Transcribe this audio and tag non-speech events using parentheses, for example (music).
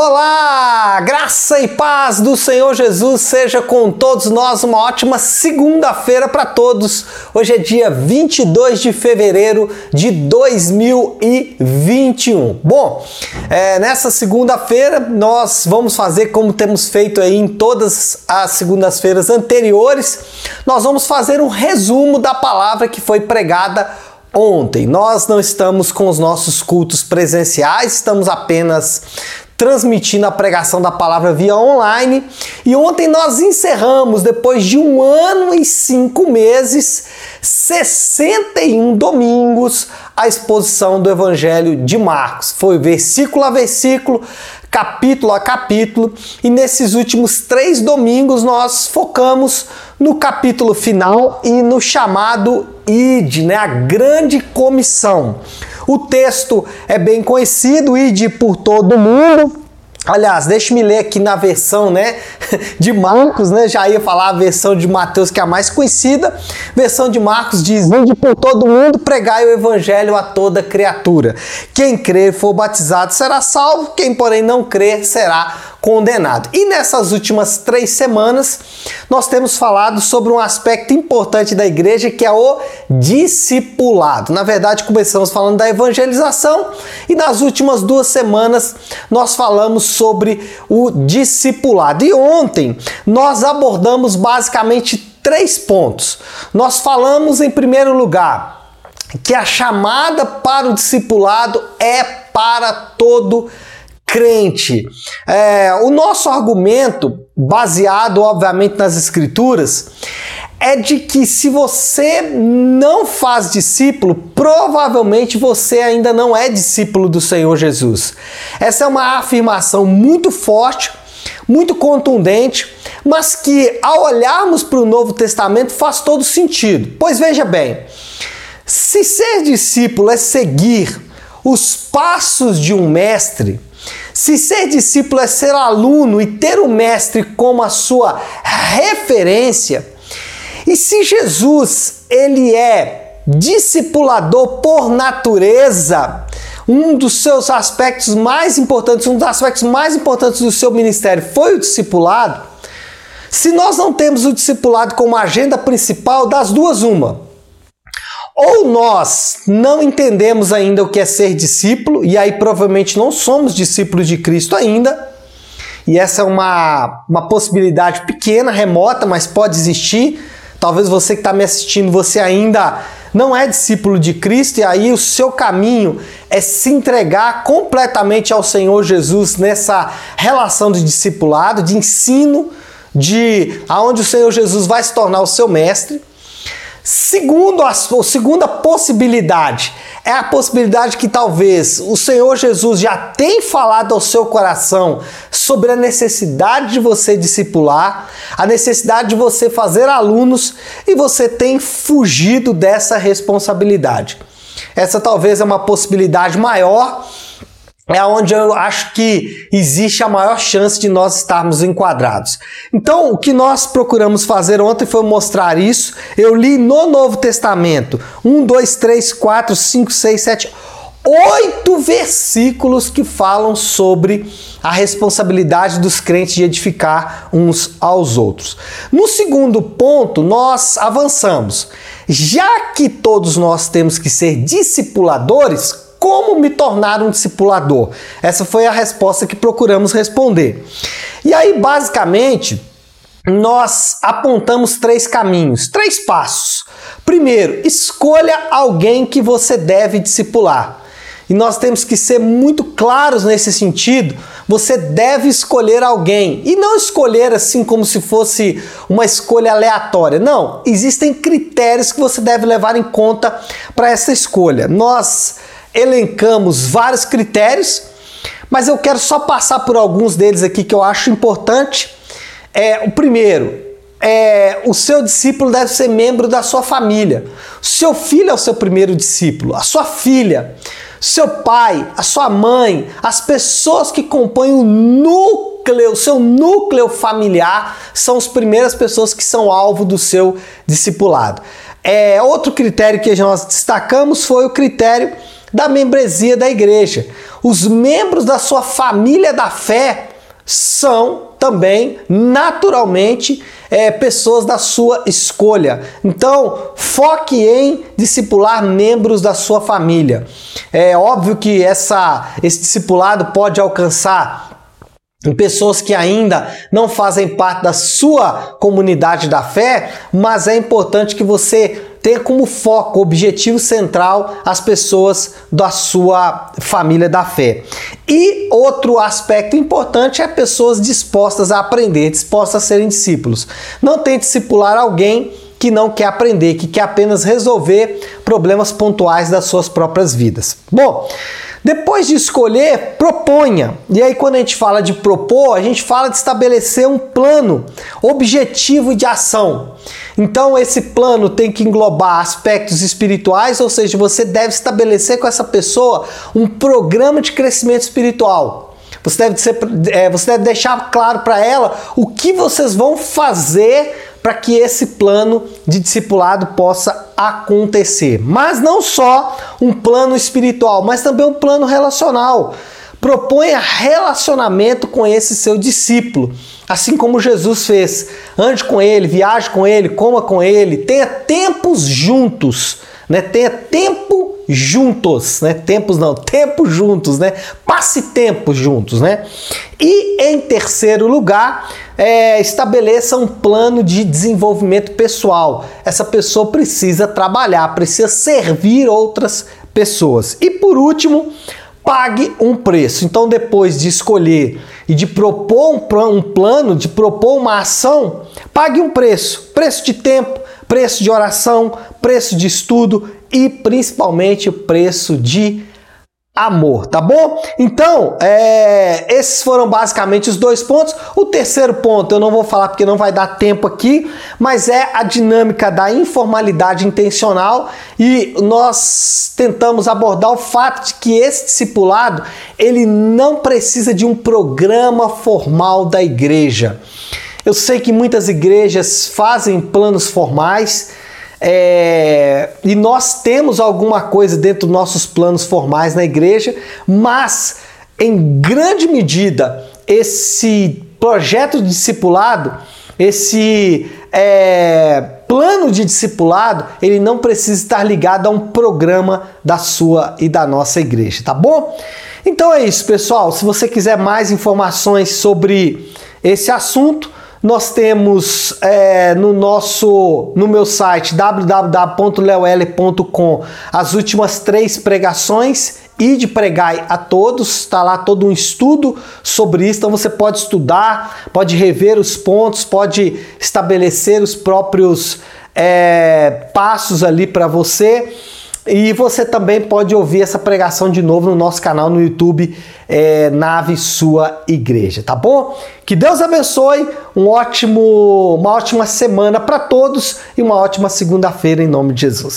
Olá, graça e paz do Senhor Jesus seja com todos nós. Uma ótima segunda-feira para todos. Hoje é dia 22 de fevereiro de 2021. Bom, é, nessa segunda-feira nós vamos fazer como temos feito aí em todas as segundas-feiras anteriores. Nós vamos fazer um resumo da palavra que foi pregada ontem. Nós não estamos com os nossos cultos presenciais, estamos apenas transmitindo a pregação da palavra via online. E ontem nós encerramos, depois de um ano e cinco meses, 61 domingos, a exposição do Evangelho de Marcos. Foi versículo a versículo, capítulo a capítulo, e nesses últimos três domingos nós focamos no capítulo final e no chamado ID, né, a grande comissão. O texto é bem conhecido, ide por todo mundo. Aliás, deixe-me ler aqui na versão, né, (laughs) de Marcos, né? Já ia falar a versão de Mateus que é a mais conhecida. Versão de Marcos diz: "Ide por todo mundo, pregai o evangelho a toda criatura. Quem crer e for batizado será salvo, quem porém não crer será condenado. E nessas últimas três semanas, nós temos falado sobre um aspecto importante da igreja que é o discipulado. Na verdade, começamos falando da evangelização e nas últimas duas semanas nós falamos sobre o discipulado. E ontem nós abordamos basicamente três pontos. Nós falamos, em primeiro lugar, que a chamada para o discipulado é para todo mundo crente. É, o nosso argumento, baseado obviamente nas Escrituras, é de que se você não faz discípulo, provavelmente você ainda não é discípulo do Senhor Jesus. Essa é uma afirmação muito forte, muito contundente, mas que ao olharmos para o Novo Testamento faz todo sentido. Pois veja bem, se ser discípulo é seguir os passos de um mestre, se ser discípulo é ser aluno e ter o mestre como a sua referência, e se Jesus ele é discipulador por natureza, um dos seus aspectos mais importantes, um dos aspectos mais importantes do seu ministério foi o discipulado. Se nós não temos o discipulado como agenda principal, das duas uma ou nós não entendemos ainda o que é ser discípulo, e aí provavelmente não somos discípulos de Cristo ainda, e essa é uma, uma possibilidade pequena, remota, mas pode existir. Talvez você que está me assistindo, você ainda não é discípulo de Cristo, e aí o seu caminho é se entregar completamente ao Senhor Jesus nessa relação de discipulado, de ensino, de aonde o Senhor Jesus vai se tornar o seu mestre. Segundo a, a segunda possibilidade é a possibilidade que talvez o Senhor Jesus já tenha falado ao seu coração sobre a necessidade de você discipular, a necessidade de você fazer alunos e você tem fugido dessa responsabilidade. Essa talvez é uma possibilidade maior é onde eu acho que existe a maior chance de nós estarmos enquadrados. Então, o que nós procuramos fazer ontem foi mostrar isso. Eu li no Novo Testamento um, dois, três, quatro, cinco, seis, sete, oito versículos que falam sobre a responsabilidade dos crentes de edificar uns aos outros. No segundo ponto, nós avançamos. Já que todos nós temos que ser discipuladores, como me tornar um discipulador? Essa foi a resposta que procuramos responder. E aí, basicamente, nós apontamos três caminhos, três passos. Primeiro, escolha alguém que você deve discipular. E nós temos que ser muito claros nesse sentido. Você deve escolher alguém e não escolher assim como se fosse uma escolha aleatória. Não, existem critérios que você deve levar em conta para essa escolha. Nós elencamos vários critérios, mas eu quero só passar por alguns deles aqui que eu acho importante. É, o primeiro, é, o seu discípulo deve ser membro da sua família. Seu filho é o seu primeiro discípulo, a sua filha, seu pai, a sua mãe, as pessoas que compõem o núcleo, o seu núcleo familiar são as primeiras pessoas que são alvo do seu discipulado. É, outro critério que nós destacamos foi o critério da membresia da igreja. Os membros da sua família da fé são também naturalmente é, pessoas da sua escolha. Então, foque em discipular membros da sua família. É óbvio que essa, esse discipulado pode alcançar pessoas que ainda não fazem parte da sua comunidade da fé, mas é importante que você como foco, objetivo central, as pessoas da sua família da fé. E outro aspecto importante é pessoas dispostas a aprender, dispostas a serem discípulos. Não tente discipular alguém que não quer aprender, que quer apenas resolver problemas pontuais das suas próprias vidas. Bom, depois de escolher, proponha. E aí, quando a gente fala de propor, a gente fala de estabelecer um plano objetivo de ação. Então, esse plano tem que englobar aspectos espirituais, ou seja, você deve estabelecer com essa pessoa um programa de crescimento espiritual. Você deve, ser, é, você deve deixar claro para ela o que vocês vão fazer para que esse plano de discipulado possa acontecer. Mas não só um plano espiritual, mas também um plano relacional. Proponha relacionamento com esse seu discípulo, assim como Jesus fez. Ande com ele, viaje com ele, coma com ele, tenha tempos juntos, né? Tenha tempo juntos, né? Tempos não, tempo juntos, né? Passe tempo juntos, né? E em terceiro lugar, é, estabeleça um plano de desenvolvimento pessoal. Essa pessoa precisa trabalhar, precisa servir outras pessoas. E por último, pague um preço. Então, depois de escolher e de propor um, plano, de propor uma ação, pague um preço: preço de tempo, preço de oração, preço de estudo e principalmente o preço de amor, tá bom? Então, é, esses foram basicamente os dois pontos. O terceiro ponto eu não vou falar porque não vai dar tempo aqui, mas é a dinâmica da informalidade intencional e nós tentamos abordar o fato de que esse discipulado ele não precisa de um programa formal da igreja. Eu sei que muitas igrejas fazem planos formais, é, e nós temos alguma coisa dentro dos nossos planos formais na igreja, mas em grande medida esse projeto de discipulado, esse é, plano de discipulado, ele não precisa estar ligado a um programa da sua e da nossa igreja, tá bom? Então é isso, pessoal. Se você quiser mais informações sobre esse assunto, nós temos é, no nosso no meu site www.leol.com as últimas três pregações e de pregar a todos, está lá todo um estudo sobre isso, então você pode estudar, pode rever os pontos, pode estabelecer os próprios é, passos ali para você. E você também pode ouvir essa pregação de novo no nosso canal no YouTube, é, Nave Sua Igreja, tá bom? Que Deus abençoe, um ótimo, uma ótima semana para todos e uma ótima segunda-feira em nome de Jesus.